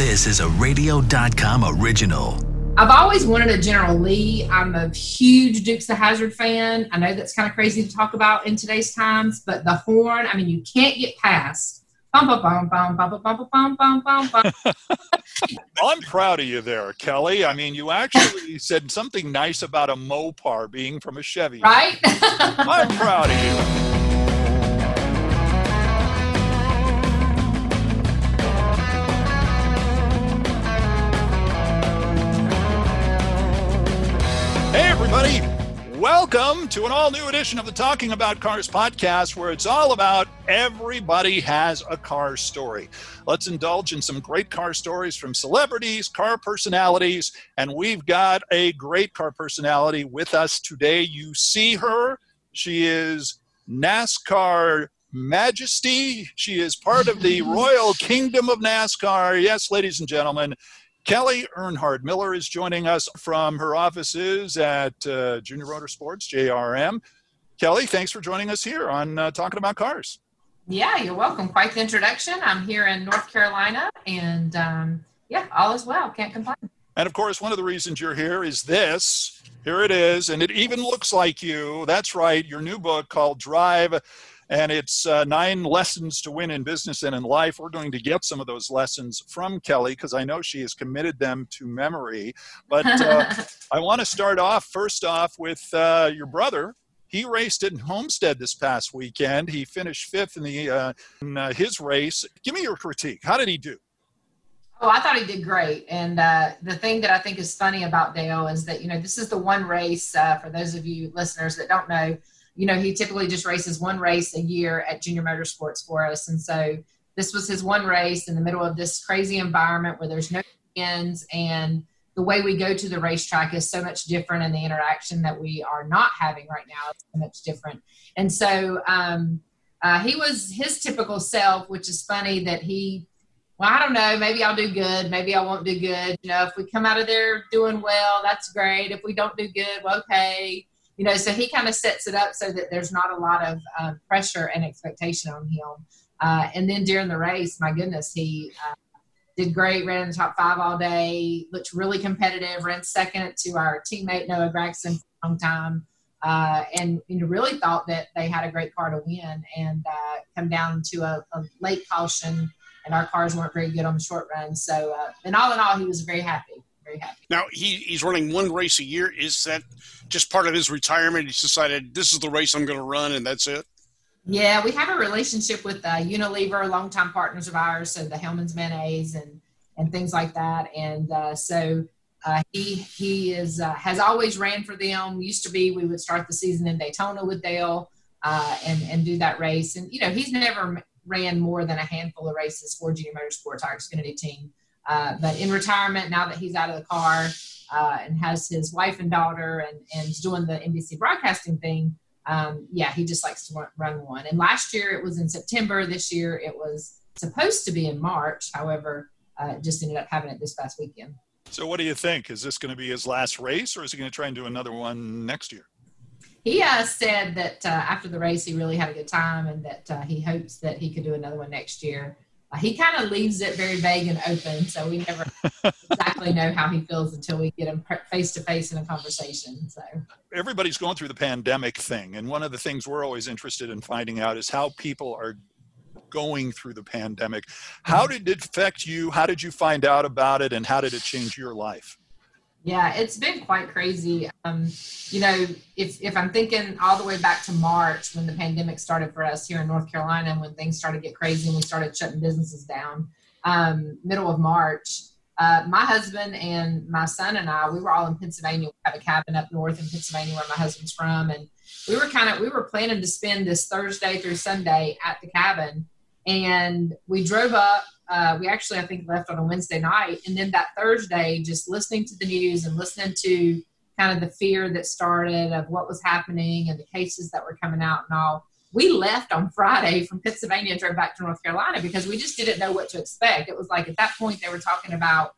This is a radio.com original. I've always wanted a General Lee. I'm a huge Dukes of Hazzard fan. I know that's kind of crazy to talk about in today's times, but the horn, I mean, you can't get past. Bum, bum, bum, bum, bum, bum, bum, bum, bum, bum. I'm proud of you there, Kelly. I mean, you actually said something nice about a Mopar being from a Chevy. Right? I'm proud of you. Welcome to an all new edition of the Talking About Cars podcast, where it's all about everybody has a car story. Let's indulge in some great car stories from celebrities, car personalities, and we've got a great car personality with us today. You see her, she is NASCAR Majesty. She is part of the Royal Kingdom of NASCAR. Yes, ladies and gentlemen, Kelly Earnhardt Miller is joining us from her offices at uh, Junior Motorsports, JRM. Kelly, thanks for joining us here on uh, Talking About Cars. yeah, you're welcome. Quite the introduction. I'm here in North Carolina, and um, yeah, all is well. Can't complain. And of course, one of the reasons you're here is this. Here it is, and it even looks like you. That's right, your new book called Drive and it's uh, nine lessons to win in business and in life. We're going to get some of those lessons from Kelly because I know she has committed them to memory. But uh, I want to start off first off with uh, your brother. He raced at Homestead this past weekend. He finished fifth in the uh, in, uh, his race. Give me your critique. How did he do? Oh, I thought he did great. And uh, the thing that I think is funny about Dale is that, you know, this is the one race, uh, for those of you listeners that don't know, you know, he typically just races one race a year at Junior Motorsports for us. And so this was his one race in the middle of this crazy environment where there's no ends and the way we go to the racetrack is so much different and the interaction that we are not having right now is so much different. And so um, uh, he was his typical self, which is funny that he well, I don't know. Maybe I'll do good. Maybe I won't do good. You know, if we come out of there doing well, that's great. If we don't do good, well, okay you know, so he kind of sets it up so that there's not a lot of uh, pressure and expectation on him. Uh, and then during the race, my goodness, he uh, did great, ran in the top five all day, looked really competitive, ran second to our teammate Noah Gragson for a long time. Uh, and you know, really thought that they had a great car to win and uh, come down to a, a, late caution and our cars weren't very good on the short run. So, uh, and all in all, he was very happy very happy. Now he, he's running one race a year. Is that just part of his retirement? He's decided this is the race I'm going to run, and that's it. Yeah, we have a relationship with uh, Unilever, longtime partners of ours, so the Hellmann's mayonnaise and and things like that. And uh, so uh, he he is uh, has always ran for them. Used to be we would start the season in Daytona with Dale uh, and and do that race. And you know he's never ran more than a handful of races for Junior Motorsports, our Xfinity team. Uh, but in retirement, now that he's out of the car uh, and has his wife and daughter and, and is doing the NBC broadcasting thing, um, yeah, he just likes to run one. And last year it was in September. This year it was supposed to be in March. However, uh, just ended up having it this past weekend. So, what do you think? Is this going to be his last race, or is he going to try and do another one next year? He uh, said that uh, after the race, he really had a good time, and that uh, he hopes that he could do another one next year he kind of leaves it very vague and open, so we never exactly know how he feels until we get him face to face in a conversation. So everybody's going through the pandemic thing, and one of the things we're always interested in finding out is how people are going through the pandemic. How mm-hmm. did it affect you? How did you find out about it, and how did it change your life? Yeah, it's been quite crazy. Um, you know, if if I'm thinking all the way back to March when the pandemic started for us here in North Carolina, and when things started to get crazy and we started shutting businesses down, um, middle of March, uh, my husband and my son and I, we were all in Pennsylvania. We have a cabin up north in Pennsylvania where my husband's from, and we were kind of we were planning to spend this Thursday through Sunday at the cabin, and we drove up uh, we actually I think left on a Wednesday night, and then that Thursday, just listening to the news and listening to kind of the fear that started of what was happening and the cases that were coming out and all. We left on Friday from Pennsylvania and drove back to North Carolina because we just didn't know what to expect. It was like at that point they were talking about,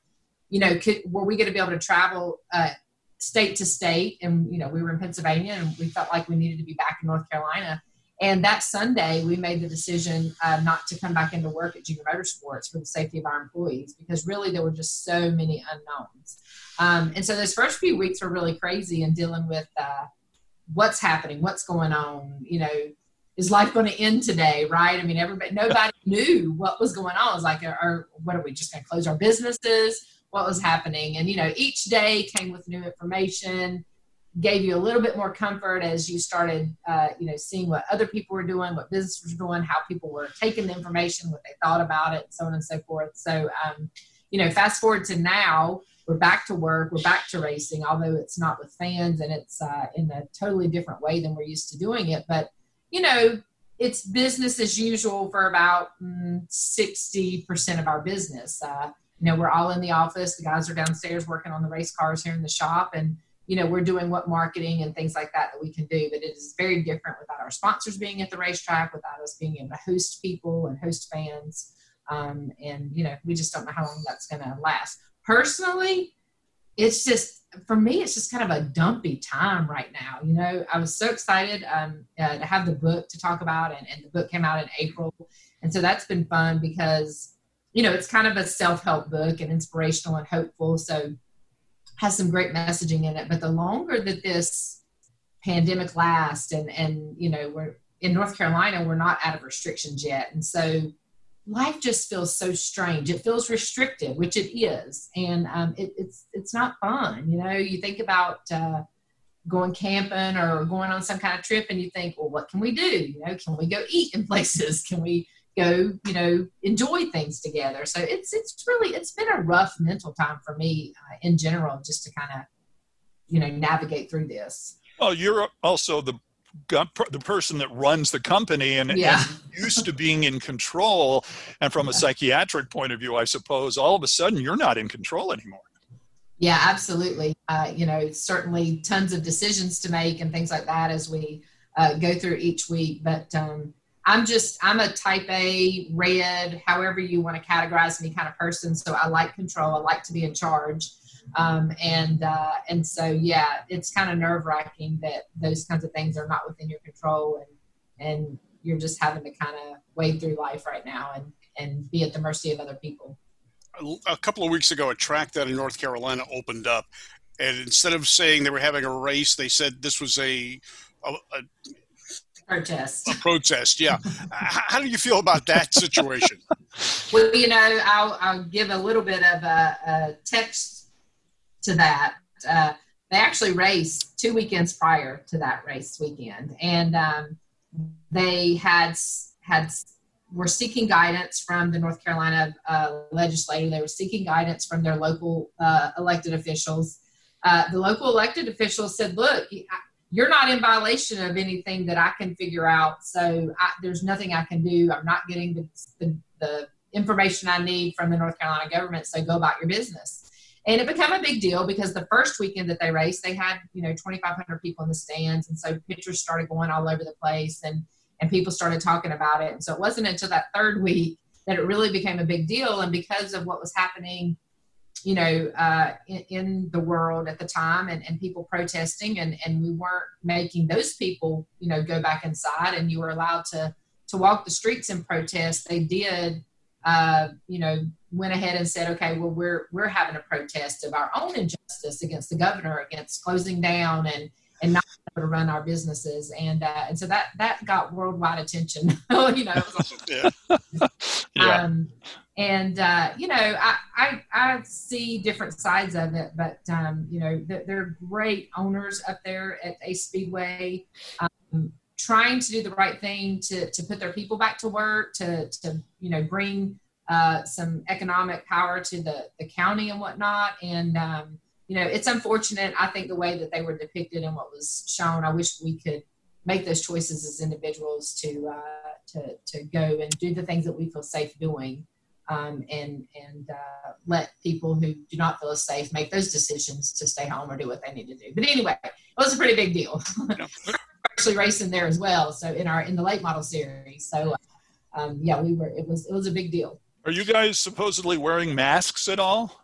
you know, could, were we going to be able to travel uh, state to state? And you know, we were in Pennsylvania and we felt like we needed to be back in North Carolina And that Sunday, we made the decision uh, not to come back into work at Junior Motorsports for the safety of our employees because really there were just so many unknowns. Um, and so those first few weeks were really crazy and dealing with uh, what's happening, what's going on, you know, is life going to end today, right? I mean, everybody, nobody knew what was going on. It was like, or what are we just going to close our businesses? What was happening? And, you know, each day came with new information gave you a little bit more comfort as you started, uh, you know, seeing what other people were doing, what businesses were doing, how people were taking the information, what they thought about it, so on and so forth. So, um, you know, fast forward to now, we're back to work, we're back to racing, although it's not with fans and it's uh, in a totally different way than we're used to doing it. But, you know, it's business as usual for about mm, 60% of our business. Uh, you know, we're all in the office. The guys are downstairs working on the race cars here in the shop. And, you know, we're doing what marketing and things like that that we can do, but it is very different without our sponsors being at the racetrack, without us being able to host people and host fans. Um, and, you know, we just don't know how long that's going to last. Personally, it's just, for me, it's just kind of a dumpy time right now. You know, I was so excited um, uh, to have the book to talk about, and, and the book came out in April. And so that's been fun because, you know, it's kind of a self help book and inspirational and hopeful. So, has some great messaging in it. But the longer that this pandemic lasts, and and you know, we're in North Carolina, we're not out of restrictions yet, and so life just feels so strange. It feels restrictive, which it is, and um, it, it's it's not fun. You know, you think about. Uh, going camping or going on some kind of trip and you think well what can we do you know can we go eat in places can we go you know enjoy things together. So it's it's really it's been a rough mental time for me uh, in general just to kind of you know navigate through this. Well you're also the the person that runs the company and, yeah. and, used to being in control. And from a psychiatric point of view i suppose all of a sudden you're not in control anymore. Yeah absolutely. Uh, you know certainly tons of decisions to make and things like that as we uh, go through each week. But um, I'm just I'm a type A, red, however you want to categorize me kind of person. So I like control. I like to be in charge. Um, and uh, and so yeah, it's kind of nerve wracking that those kinds of things are not within your control, and and you're just having to kind of wade through life right now and and be at the mercy of other people. A couple of weeks ago, a track that in North Carolina opened up, and instead of saying they were having a race, they said this was a, a, a protest. A protest, yeah. How do you feel about that situation? well, you know, I'll, I'll give a little bit of a, a text to that. Uh, they actually raced two weekends prior to that race weekend, and um, they had had were seeking guidance from the North Carolina uh, legislature. They were seeking guidance from their local uh, elected officials. Uh, the local elected officials said, "Look, you're not in violation of anything that I can figure out. So I, there's nothing I can do. I'm not getting the, the, the, information I need from the North Carolina government. So go about your business. And it became a big deal because the first weekend that they raced, they had, you know, 2,500 people in the stands. And so pictures started going all over the place and, and people started talking about it. And so it wasn't until that third week that it really became a big deal. And because of what was happening you know, uh, in, in, the world at the time and, and people protesting and, and we weren't making those people, you know, go back inside and you were allowed to, to walk the streets and protest. They did, uh, you know, went ahead and said, okay, well, we're, we're having a protest of our own injustice against the governor, against closing down and, and not able to run our businesses. And, uh, and so that, that got worldwide attention, you know, yeah. yeah. Um, and uh, you know I, I, I see different sides of it but um, you know they're great owners up there at a speedway um, trying to do the right thing to, to put their people back to work to, to you know bring uh, some economic power to the, the county and whatnot. And um, you know it's unfortunate i think the way that they were depicted and what was shown. I wish we could make those choices as individuals to uh, to, to go and do the things that we feel safe doing um, and and uh, let people who do not feel safe make those decisions to stay home or do what they need to do. But anyway, it was a pretty big deal. actually racing there as well. So in our in the late model series. So um, yeah, we were. It was it was a big deal. Are you guys supposedly wearing masks at all?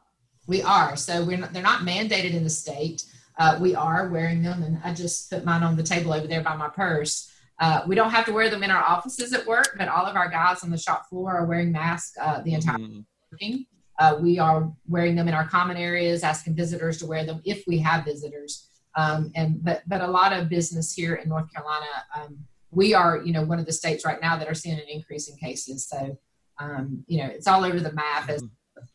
We are. So we're not, they're not mandated in the state. Uh, we are wearing them, and I just put mine on the table over there by my purse. Uh, we don't have to wear them in our offices at work, but all of our guys on the shop floor are wearing masks uh, the entire Mhm. working. Uh, we are wearing them in our common areas, asking visitors to wear them if we have visitors. Um, and but but a lot of business here in North Carolina, um, we are you know one of the states right now that are seeing an increase in cases. So um, you know it's all over the map as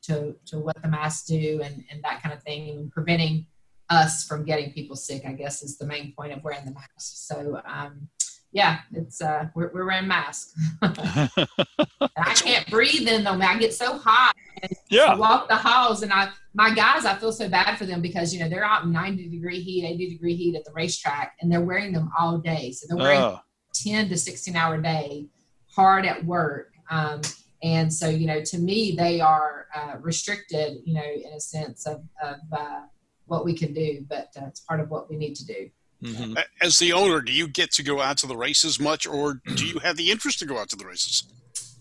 to to what the masks do and and that kind of thing, and preventing us from getting people sick. I guess is the main point of wearing the mask. So um, yeah, it's uh, we're, we're wearing masks. I can't breathe in them. I get so hot. I yeah. walk the halls, and I my guys, I feel so bad for them because you know they're out in 90 degree heat, 80 degree heat at the racetrack, and they're wearing them all day. So they're wearing Oh, 10 to 16 hour day, hard at work. Um, and so you know, to me, they are uh, restricted. You know, in a sense of of uh, what we can do, but uh, it's part of what we need to do. Mhm. As the owner, do you get to go out to the races much, or do you have the interest to go out to the races?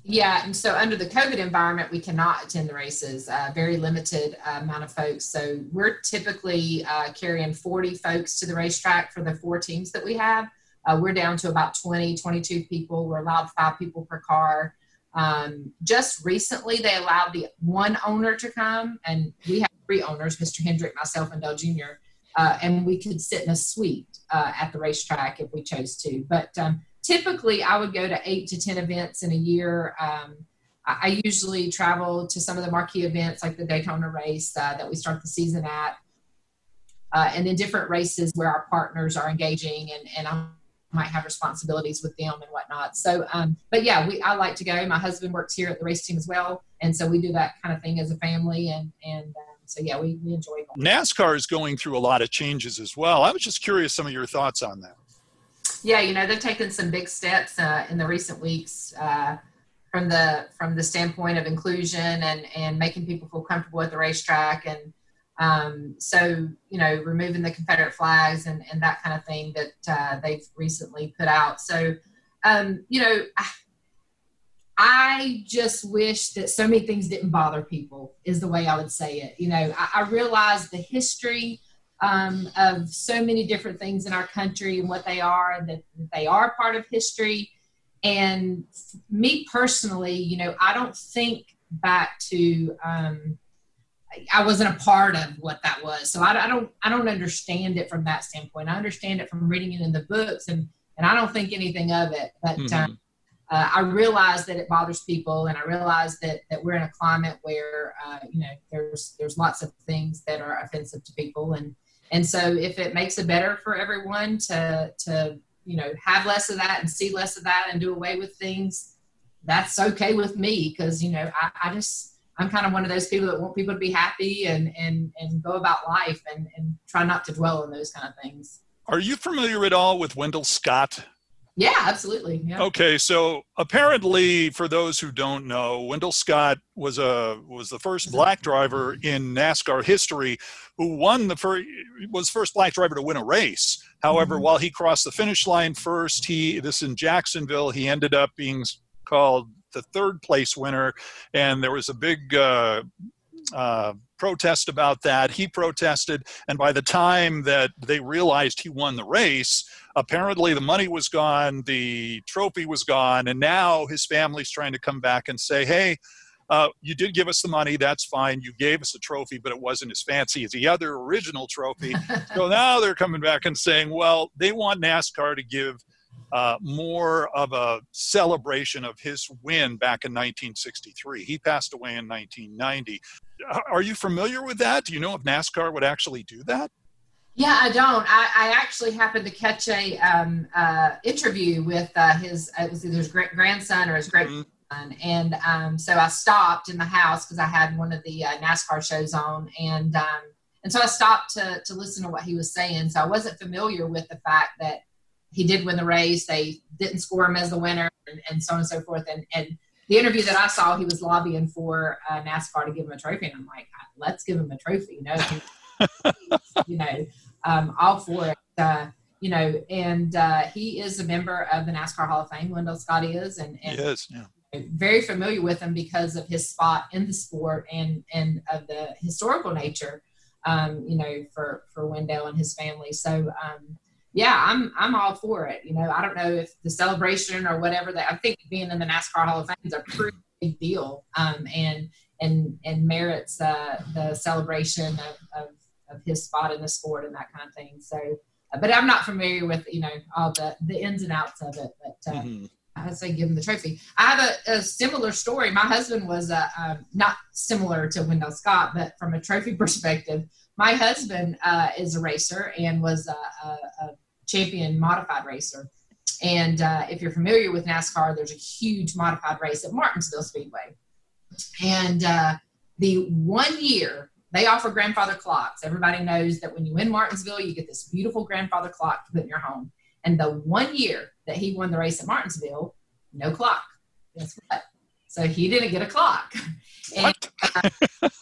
Yeah, and so under the COVID environment, we cannot attend the races. Uh, very limited uh, amount of folks. So we're typically uh, carrying 40 folks to the racetrack for the four teams that we have. Uh, we're down to about 20, 22 people. We're allowed five people per car. Um, just recently, they allowed the one owner to come, and we have three owners: Mr. Hendrick, myself, and Dale Jr. Uh, and we could sit in a suite uh, at the racetrack if we chose to. But um, typically I would go to eight to 10 events in a year. Um, I, I usually travel to some of the marquee events like the Daytona race uh, that we start the season at. Uh, and then different races where our partners are engaging and, and I might have responsibilities with them and whatnot. So, um, but yeah, we, I like to go. My husband works here at the race team as well. And so we do that kind of thing as a family. And, and um, so, yeah, we, we enjoy going. NASCAR is going through a lot of changes as well. I was just curious some of your thoughts on that. Yeah, you know they've taken some big steps uh, in the recent weeks uh, from the from the standpoint of inclusion and and making people feel comfortable at the racetrack, and um, so you know removing the Confederate flags and and that kind of thing that uh, they've recently put out. So um, you know. I, I just wish that so many things didn't bother people, is the way I would say it. You know, I, I realize the history um, of so many different things in our country and what they are, and that, that they are part of history. And me personally, you know, I don't think back to. Um, I- wasn't a part of what that was, so I, I don't. I don't understand it from that standpoint. I understand it from reading it in the books, and and I don't think anything of it. But Mhm. um, uh, I realize that it bothers people, and I realize that that we're in a climate where uh, you know there's there's lots of things that are offensive to people, and and so if it makes it better for everyone to to you know have less of that and see less of that and do away with things, that's okay with me because you know I, I just I'm kind of one of those people that want people to be happy and and and go about life and and try not to dwell on those kind of things. Are you familiar at all with Wendell Scott? Yeah, absolutely. Yeah. Okay, so apparently, for those who don't know, Wendell Scott was a was the first black driver in NASCAR history who won the first was first black driver to win a race. However, Mhm. while he crossed the finish line first, he this in Jacksonville, he ended up being called the third place winner, and there was a big. Uh, uh, protest about that. He protested, and by the time that they realized he won the race, apparently the money was gone, the trophy was gone, and now his family's trying to come back and say, hey, uh, you did give us the money, that's fine. You gave us a trophy, but it wasn't as fancy as the other original trophy. so now they're coming back and saying, well, they want NASCAR to give uh, more of a celebration of his win back in 1963. He passed away in 1990. Are you familiar with that? Do you know if NASCAR would actually do that? Yeah, I don't. I, I actually happened to catch a um, uh, interview with uh, his it was either his great grandson or his great Mhm. son, and um, so I stopped in the house because I had one of the uh, NASCAR shows on, and um, and so I stopped to to listen to what he was saying. So I wasn't familiar with the fact that he did win the race. They didn't score him as the winner, and, and so on and so forth. And and the interview that I saw, he was lobbying for uh, NASCAR to give him a trophy, and I'm like, let's give him a trophy, you know. you know, um, all for it. Uh, you know, and uh, he is a member of the NASCAR Hall of Fame. Wendell Scott is, and, and Yes. Yeah. very familiar with him because of his spot in the sport and and of the historical nature. Um, you know, for for Wendell and his family. So, um, yeah, I'm I'm all for it. You know, I don't know if the celebration or whatever that I think being in the NASCAR Hall of Fame is a pretty big deal, um, and and and merits uh, the celebration of, of, of his spot in the sport and that kind of thing. So, uh, but I'm not familiar with you know all the the ins and outs of it. But uh, mm-hmm. I say give him the trophy. I have a, a similar story. My husband was uh, um, not similar to Wendell Scott, but from a trophy perspective, my husband uh, is a racer and was a, a, a champion modified racer. And uh, if you're familiar with NASCAR, there's a huge modified race at Martinsville Speedway. And uh, the one year they offer grandfather clocks. Everybody knows that when you win Martinsville, you get this beautiful grandfather clock to put in your home. And the one year that he won the race at Martinsville, no clock. Guess what? So he didn't get a clock. And, uh,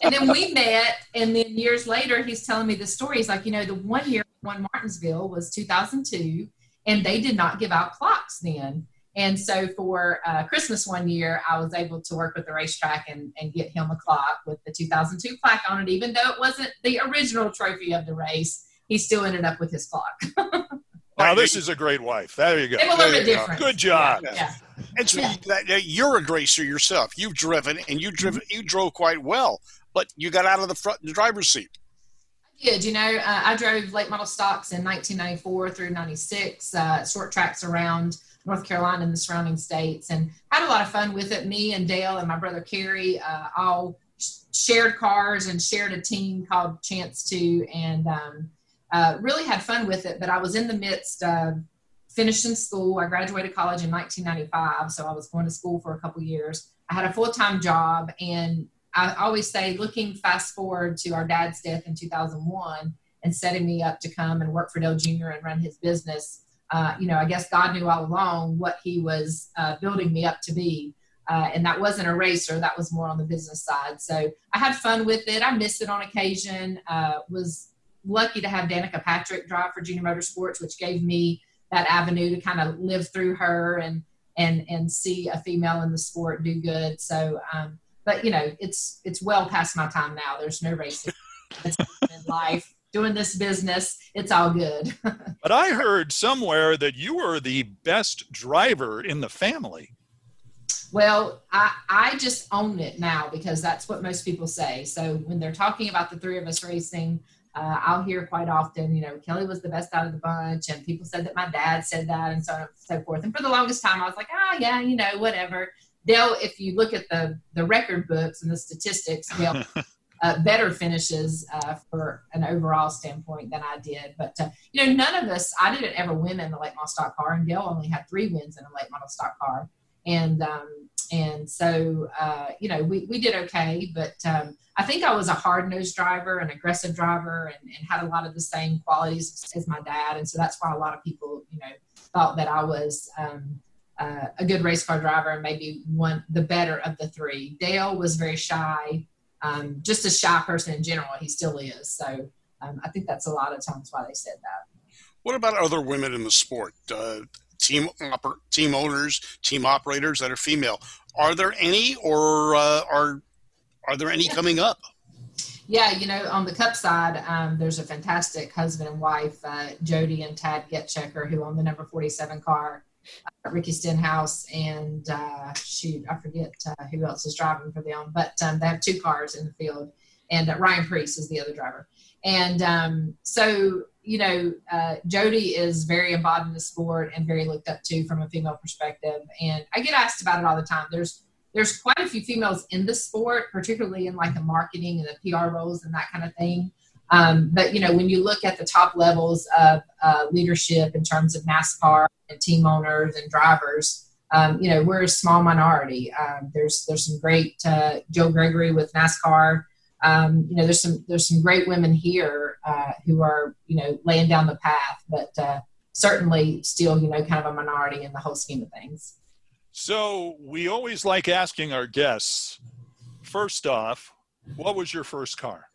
and then we met, and then years later, he's telling me the story. He's like, you know, the one year one Martinsville was 2002, and they did not give out clocks then. And so for uh, Christmas one year, I was able to work with the racetrack and, and get him a clock with the 2002 plaque on it, even though it wasn't the original trophy of the race. He still ended up with his clock. Now this is a great wife. There you go. little bit different. Good job. Yeah. yeah. And speaking yeah. that, you're a racer yourself. You've driven and you driven you drove quite well, but you got out of the front the driver's seat. I did. You know, uh, I drove late model stocks in 1994 through 96, uh, short tracks around North Carolina and the surrounding states, and had a lot of fun with it. Me and Dale and my brother Kerry uh, all shared cars and shared a team called Chance Two, and um, uh, really had fun with it, but I was in the midst of finishing school. I graduated college in 1995, so I was going to school for a couple years. I had a full time job, and I always say, looking fast forward to our dad's death in 2001 and setting me up to come and work for Dale Jr. and run his business. Uh, you know, I guess God knew all along what He was uh, building me up to be. Uh, and that wasn't a racer, that was more on the business side. So I had fun with it. I missed it on occasion. Uh, was lucky to have Danica Patrick drive for Junior Motorsports, which gave me that avenue to kind of live through her and and and see a female in the sport do good. So, um, but you know, it's it's well past my time now. There's no racing in life. Doing this business, it's all good. but I heard somewhere that you were the best driver in the family. Well, I, I just own it now because that's what most people say. So when they're talking about the three of us racing, uh, I'll hear quite often, you know, Kelly was the best out of the bunch, and people said that my dad said that, and so on and so forth. And for the longest time, I was like, ah, oh, yeah, you know, whatever. Dale, if you look at the the record books and the statistics, Dale uh, better finishes uh, for an overall standpoint than I did. But uh, you know, none of us, I didn't ever win in the late model stock car, and Dale only had three wins in a late model stock car, and um, and so uh, you know, we we did okay, but. Um, I think I was a hard nosed driver, an aggressive driver, and, and, had a lot of the same qualities as my dad. And so that's why a lot of people, you know, thought that I was um, uh, a good race car driver and maybe one the better of the three. Dale was very shy, um, just a shy person in general. He still is. So um, I think that's a lot of times why they said that. What about other women in the sport? Uh, team oper- team owners, team operators that are female. Are there any, or uh, are are there any coming up? Yeah, you know, on the cup side, um, there's a fantastic husband and wife, uh, Jodi and Tad Geschickter, who own the number 47 car, uh, Ricky Stenhouse, and uh, shoot, I forget uh, who else is driving for them, but um, they have two cars in the field, and uh, Ryan Preece is the other driver. And um, so, you know, uh, Jodi is very involved in the sport and very looked up to from a female perspective. And I get asked about it all the time. There's there's quite a few females in the sport, particularly in like the marketing and the PR roles and that kind of thing. Um, but you know, when you look at the top levels of uh, leadership in terms of NASCAR and team owners and drivers, um, you know, we're a small minority. Um, there's there's some great uh, Jill Gregory with NASCAR. Um, you know, there's some there's some great women here uh, who are you know laying down the path, but uh, certainly still you know kind of a minority in the whole scheme of things. So we always like asking our guests. First off, what was your first car?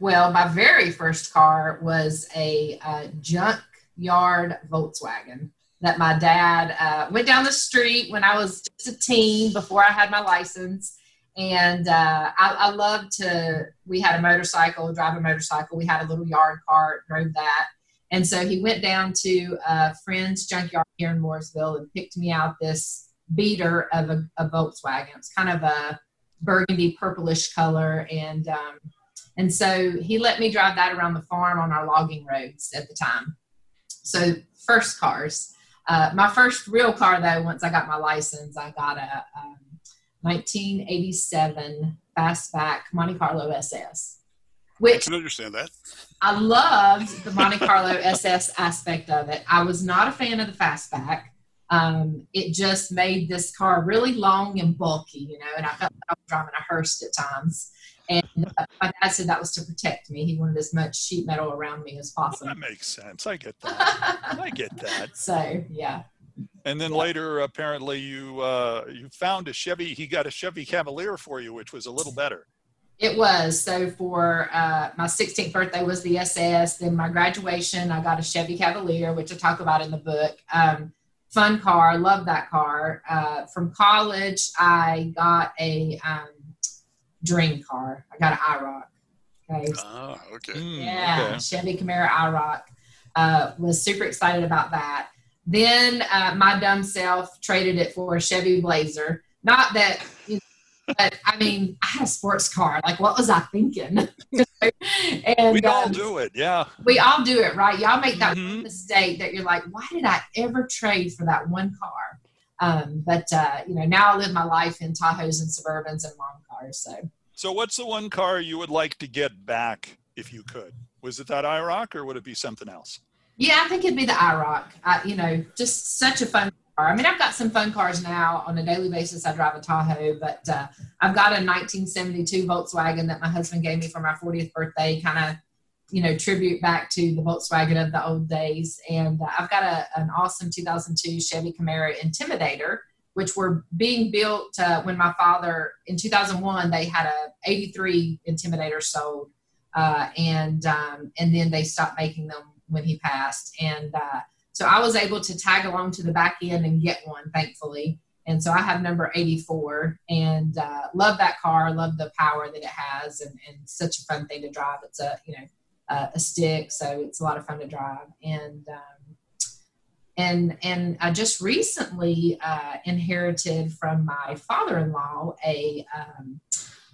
well, my very first car was a uh, junkyard Volkswagen that my dad uh, went down the street when I was just a teen before I had my license. And uh, I, I loved to, we had a motorcycle, drive a motorcycle. We had a little yard cart, drove that And so he went down to a friend's junkyard here in Mooresville and picked me out this beater of a, a Volkswagen. It's kind of a burgundy purplish color, and um, and so he let me drive that around the farm on our logging roads at the time. So first cars. Uh, my first real car, though, once I got my license, I got a um, 1987 fastback Monte Carlo SS. Which I can understand that. I loved the Monte Carlo SS aspect of it. I was not a fan of the fastback. Um, it just made this car really long and bulky, you know, and I felt like I was driving a hearse at times. And uh, my dad said that was to protect me. He wanted as much sheet metal around me as possible. That makes sense. I get that. I get that. so yeah. And then later, apparently, you uh, you found a Chevy. He got a Chevy Cavalier for you, which was a little better. It was. So for uh, my 16th birthday was the SS. Then my graduation, I got a Chevy Cavalier, which I talk about in the book. Um, fun car. Love that car. Uh, from college, I got a um, dream car. I got an IROC. Okay. Ah, okay. Mm, Yeah, okay. Chevy Camaro IROC. Uh, was super excited about that. Then uh, my dumb self traded it for a Chevy Blazer. Not that, you know, but I mean, I had a sports car. Like, what was I thinking? and We all um, do it. Yeah. we all do it, right? Y'all make that Mhm. one mistake that you're like, why did I ever trade for that one car? Um, but uh, you know, now I live my life in Tahoes and Suburbans and long cars. So So, what's the one car you would like to get back if you could? Was it that IROC or would it be something else? Yeah, I think it'd be the IROC. I, you know, just such a fun car. I mean, I've got some fun cars now on a daily basis. I drive a Tahoe, but uh, I've got a 1972 Volkswagen that my husband gave me for my 40th birthday, kind of, you know, tribute back to the Volkswagen of the old days. And uh, I've got a, an awesome 2002 Chevy Camaro Intimidator, which were being built uh, when my father, in 2001, they had a 83 Intimidator sold. Uh, and um, and then they stopped making them when he passed. And uh, so I was able to tag along to the back end and get one, thankfully. And so I have number 84 and uh, love that car, love the power that it has, and, and such a fun thing to drive. It's a, you know, uh, a stick, so it's a lot of fun to drive. And, um, and, and I just recently uh, inherited from my father in law a, um,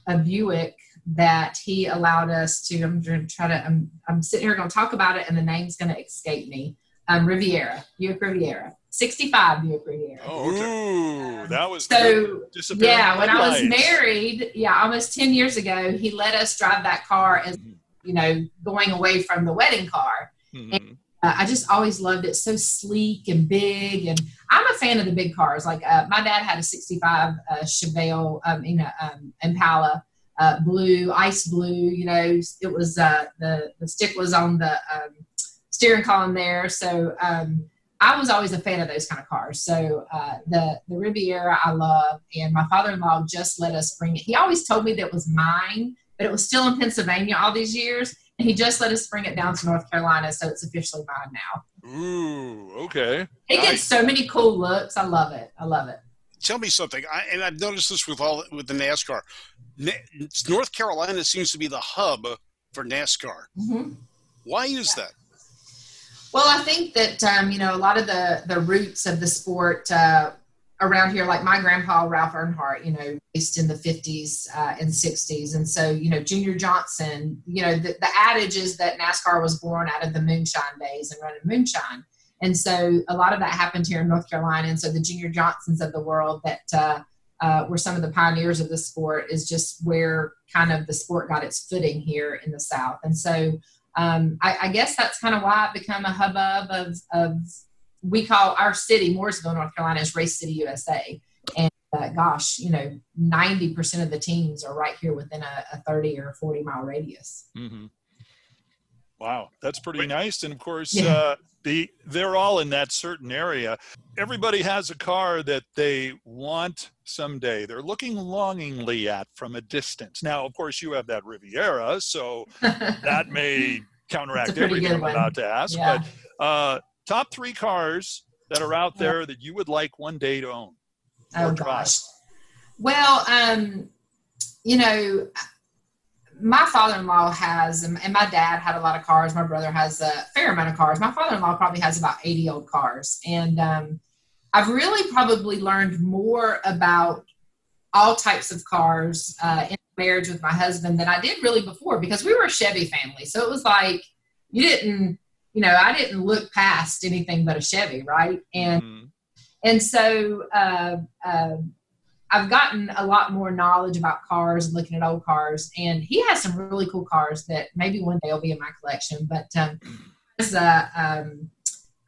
a Buick that he allowed us to. I'm going to try to. I'm, I'm sitting here going to talk about it, and the name's going to escape me. Um, Riviera, Buick Riviera, 65 Buick Riviera. Oh, okay. Ooh, that was So good. Disappearing yeah, when I was married, yeah, almost 10 years ago, he let us drive that car as you know going away from the wedding car. Mhm. Uh, I just always loved it. So sleek and big, and I'm a fan of the big cars. Like uh, my dad had a '65 uh, Chevelle, um, you know, um, Impala, uh, blue, ice blue. You know, it was uh, the the stick was on the um, steering column there. So um, I was always a fan of those kind of cars. So uh, the the Riviera I love, and my father-in-law just let us bring it. He always told me that it was mine, but it was still in Pennsylvania all these years. And he just let us bring it down to North Carolina, so it's officially mine now. Ooh, okay. It Nice. gets so many cool looks. I love it. I love it. Tell me something, I, and I've noticed this with all with the NASCAR. Na- North Carolina seems to be the hub for NASCAR. hmm Why is that? Well, I think that um, you know a lot of the the roots of the sport uh, around here, like my grandpa Ralph Earnhardt, you know, based in the fifties uh, and sixties, and so you know Junior Johnson, you know, the, the adage is that NASCAR was born out of the moonshine days and running moonshine, and so a lot of that happened here in North Carolina, and so the Junior Johnsons of the world that. Uh, uh, were some of the pioneers of the sport is just where kind of the sport got its footing here in the South. And so um, I, I guess that's kind of why it became a hubbub of, of we call our city, Mooresville, North Carolina, is Race City, USA. And uh, gosh, you know, 90% of the teams are right here within a, a 30 or 40 mile radius. hmm Wow, that's pretty nice. And of course, Yeah. uh, the they're all in that certain area. Everybody has a car that they want someday. They're looking longingly at from a distance. Now, of course, you have that Riviera, so that may counteract pretty everything good I'm one. about to ask. Yeah. But uh, top three cars that are out there that you would like one day to own. Oh or drive. gosh. Well, um, you know, my father-in-law has, and and my dad had a lot of cars. My brother has a fair amount of cars. My father-in-law probably has about 80 old cars. And um, I've really probably learned more about all types of cars uh, in marriage with my husband than I did really before because we were a Chevy family. So it was like you didn't, you know, I didn't look past anything but a Chevy, right? And Mhm. and so uh, uh, I've gotten a lot more knowledge about cars and looking at old cars. And he has some really cool cars that maybe one day will be in my collection. But um, it's a, um,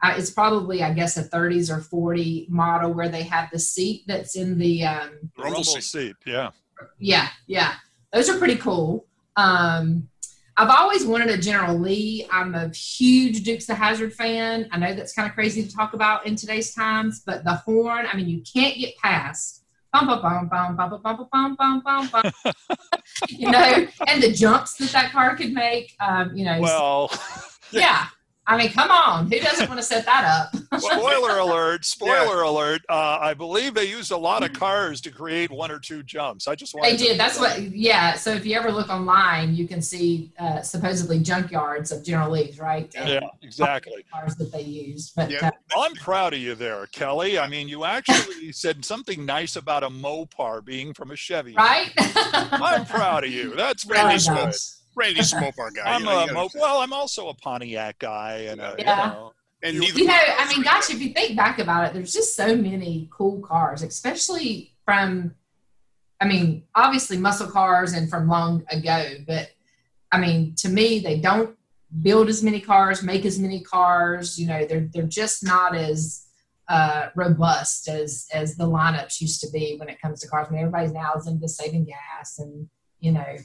uh, it's probably I guess a 30s or 40 model where they have the seat that's in the um, The Rumble rumble seat. seat. Yeah. yeah, yeah. Those are pretty cool. Um, I've always wanted a General Lee. I'm a huge Dukes of Hazzard fan. I know that's kind of crazy to talk about in today's times, but the horn, I mean, you can't get past. Bum, bum, bum, bum, bum, bum, bum, bum, bum, bum, bum. you know, and the jumps that that car could make. Um, you know, Well, yeah. I mean, come on. Who doesn't want to set that up? spoiler alert! Spoiler alert! Uh, I believe they used a lot of cars to create one or two jumps. I just wanted They to- did. That's what. Yeah. So if you ever look online, you can see uh, supposedly junkyards of General Lee's, right? Yeah, exactly. Cars that they used, but Yeah. uh, I'm proud of you there, Kelly. I mean, you actually said something nice about a Mopar being from a Chevy. right. I'm proud of you. That's really Randy's good. gosh. Randy's a Mopar guy. I'm you know, a you Mo- well. I'm also a Pontiac guy, and uh, Yeah. you know, and you- neither You know, I mean, gosh, if you think back about it, there's just so many cool cars, especially from, I mean, obviously muscle cars and from long ago, but I mean, to me, they don't build as many cars, make as many cars. You know, they're they're just not as uh, robust as as the lineups used to be when it comes to cars. I mean, everybody's now is into saving gas and you know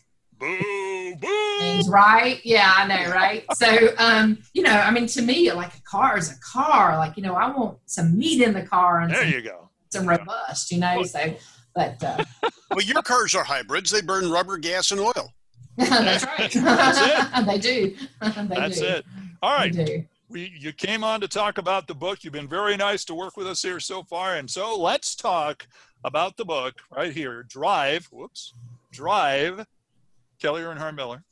boo, boo. things, right? Yeah, I know, right? So, um, you know, I mean, to me, like a car is a car. Like, you know, I want some meat in the car and There some, you go. some robust, you know. So, but uh, Well, your cars are hybrids. They burn rubber, gas, and oil. that's right. That's it. they do. they That's do. it. All right. We you came on to talk about the book. You've been very nice to work with us here so far, and so let's talk about the book right here. Drive. Whoops. Drive. Kelly Earnhardt Miller.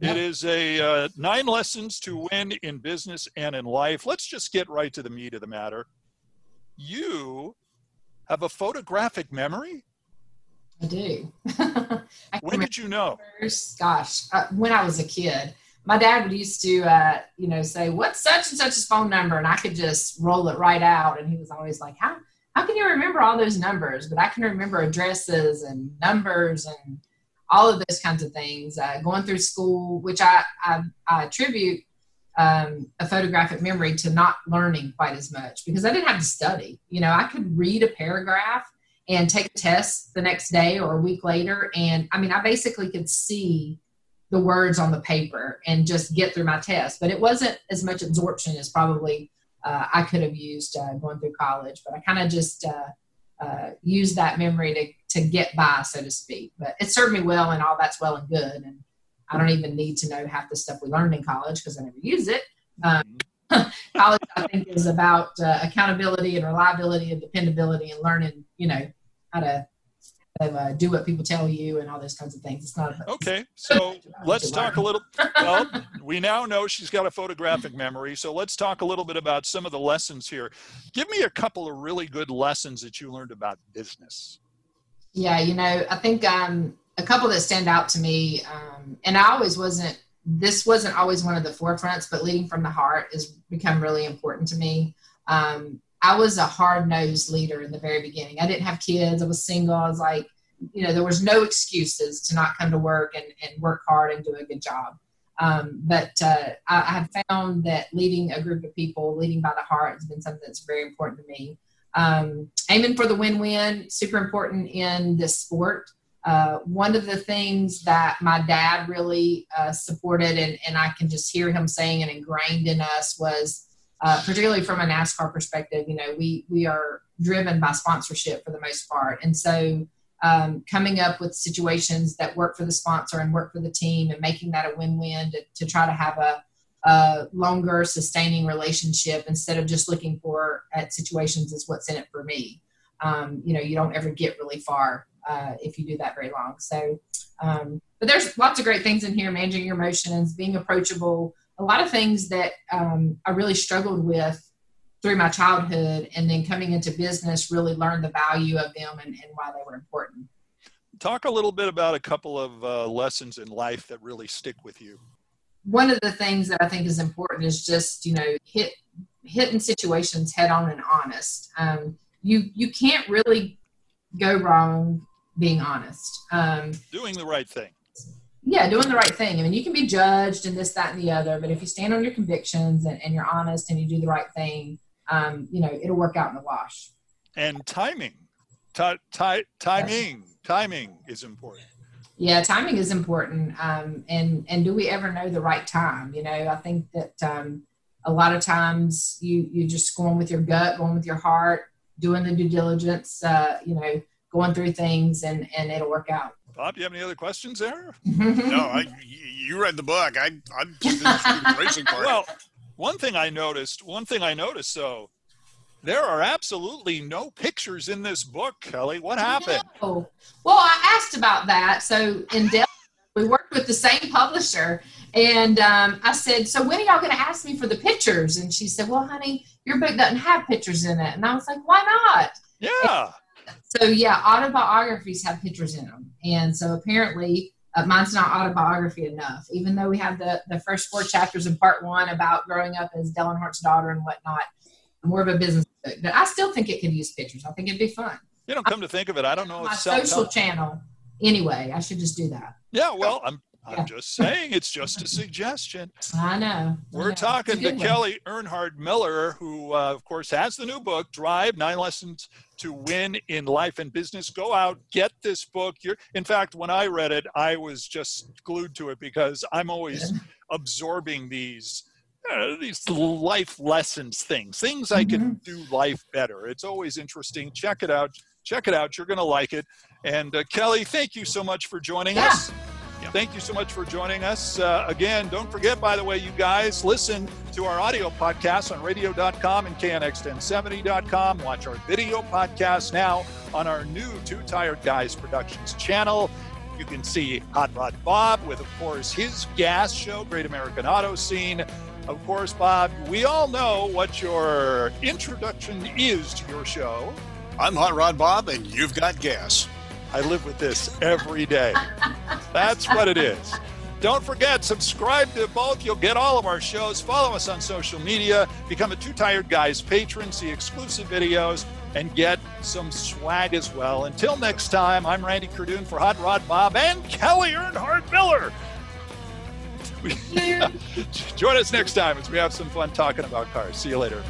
It is a uh, nine lessons to win in business and in life. Let's just get right to the meat of the matter. You have a photographic memory. I do. I When did you know? numbers, gosh, uh, when I was a kid, my dad would used to, uh, you know, say, "What's such and such's phone number?" and I could just roll it right out. And he was always like, "How how can you remember all those numbers?" But I can remember addresses and numbers and all of those kinds of things. Uh, going through school, which I I, I attribute um, a photographic memory to not learning quite as much because I didn't have to study. You know, I could read a paragraph and take a test the next day or a week later. And I mean, I basically could see the words on the paper and just get through my test. But it wasn't as much absorption as probably uh, I could have used uh, going through college. But I kind of just uh, uh, used that memory to, to get by, so to speak. But it served me well, and all that's well and good. And I don't even need to know half the stuff we learned in college because I never use it. Um, college, I think, is about uh, accountability and reliability and dependability and learning, you know, how to uh, do what people tell you and all those kinds of things. It's not Okay, so let's talk a little. Well, we now know she's got a photographic memory, so let's talk a little bit about some of the lessons here. Give me a couple of really good lessons that you learned about business. Yeah, you know, I think um, a couple that stand out to me, um, and I always wasn't. This wasn't always one of the forefronts, but leading from the heart has become really important to me. Um, I was a hard nosed leader in the very beginning. I didn't have kids. I was single. I was like, you know, there was no excuses to not come to work and, and work hard and do a good job. Um, but uh, I, I have found that leading a group of people, leading by the heart, has been something that's very important to me. Um, aiming for the win-win, super important in this sport. Uh, one of the things that my dad really uh, supported, and, and I can just hear him saying and ingrained in us, was uh, particularly from a NASCAR perspective. You know, we we are driven by sponsorship for the most part, and so um, coming up with situations that work for the sponsor and work for the team, and making that a win-win to, to try to have a, a longer, sustaining relationship instead of just looking for at situations is what's in it for me. Um, you know, you don't ever get really far uh, if you do that very long. So, um, but there's lots of great things in here: managing your emotions, being approachable. A lot of things that um, I really struggled with through my childhood, and then coming into business, really learned the value of them and, and why they were important. Talk a little bit about a couple of uh, lessons in life that really stick with you. One of the things that I think is important is just you know hit hitting situations head on and honest. Um, you you can't really go wrong being honest. Um, doing the right thing. Yeah, doing the right thing. I mean, you can be judged and this, that, and the other, but if you stand on your convictions and, and you're honest and you do the right thing, um, you know, it'll work out in the wash. And timing, T- t- timing, timing is important. Yeah, timing is important. Um, and and do we ever know the right time? You know, I think that um, a lot of times you you just going with your gut, going with your heart, doing the due diligence. Uh, you know, going through things, and and it'll work out. Bob, do you have any other questions there? no, I, you read the book. I, I'm just the racing part. Well, one thing I noticed, one thing I noticed, so there are absolutely no pictures in this book, Kelly. What happened? No. Well, I asked about that. So in Delta, we worked with the same publisher, and um, I said, "So when are y'all going to ask me for the pictures?" And she said, "Well, honey, your book doesn't have pictures in it." And I was like, "Why not?" Yeah. So yeah, autobiographies have pictures in them, and so apparently uh, mine's not autobiography enough. Even though we have the the first four chapters in part one about growing up as Dale Earnhardt's daughter and whatnot, more of a business book. But I still think it could use pictures. I think it'd be fun. You know, come to think of it, I don't know My social channel. Anyway, I should just do that. Yeah, well, I'm I'm Yeah. just saying it's just a suggestion. I know. We're know. Talking to one. Kelly Earnhardt Miller, who, uh, of course, has the new book, Drive Nine Lessons to Win in Life and Business. Go out, get this book. You're, in fact, when I read it, I was just glued to it because I'm always absorbing these. uh, these life lessons things things i can do life better it's always interesting check it out check it out you're going to like it and uh, kelly thank you so much for joining Yeah. us Thank you so much for joining us. Uh, again, don't forget, by the way, you guys, listen to our audio podcast on radio.com and knx1070.com. Watch our video podcast now on our new Two Tired Guys Productions channel. You can see Hot Rod Bob with, of course, his gas show, Great American Auto Scene. Of course, Bob, we all know what your introduction is to your show. I'm Hot Rod Bob, and you've got gas. I live with this every day. That's what it is. Don't forget, subscribe to both. You'll get all of our shows. Follow us on social media. Become a Two Tired Guys patron. See exclusive videos and get some swag as well. Until next time, I'm Randy Kerdoon for Hot Rod Bob and Kelly Earnhardt Miller. Join us next time as we have some fun talking about cars. See you later.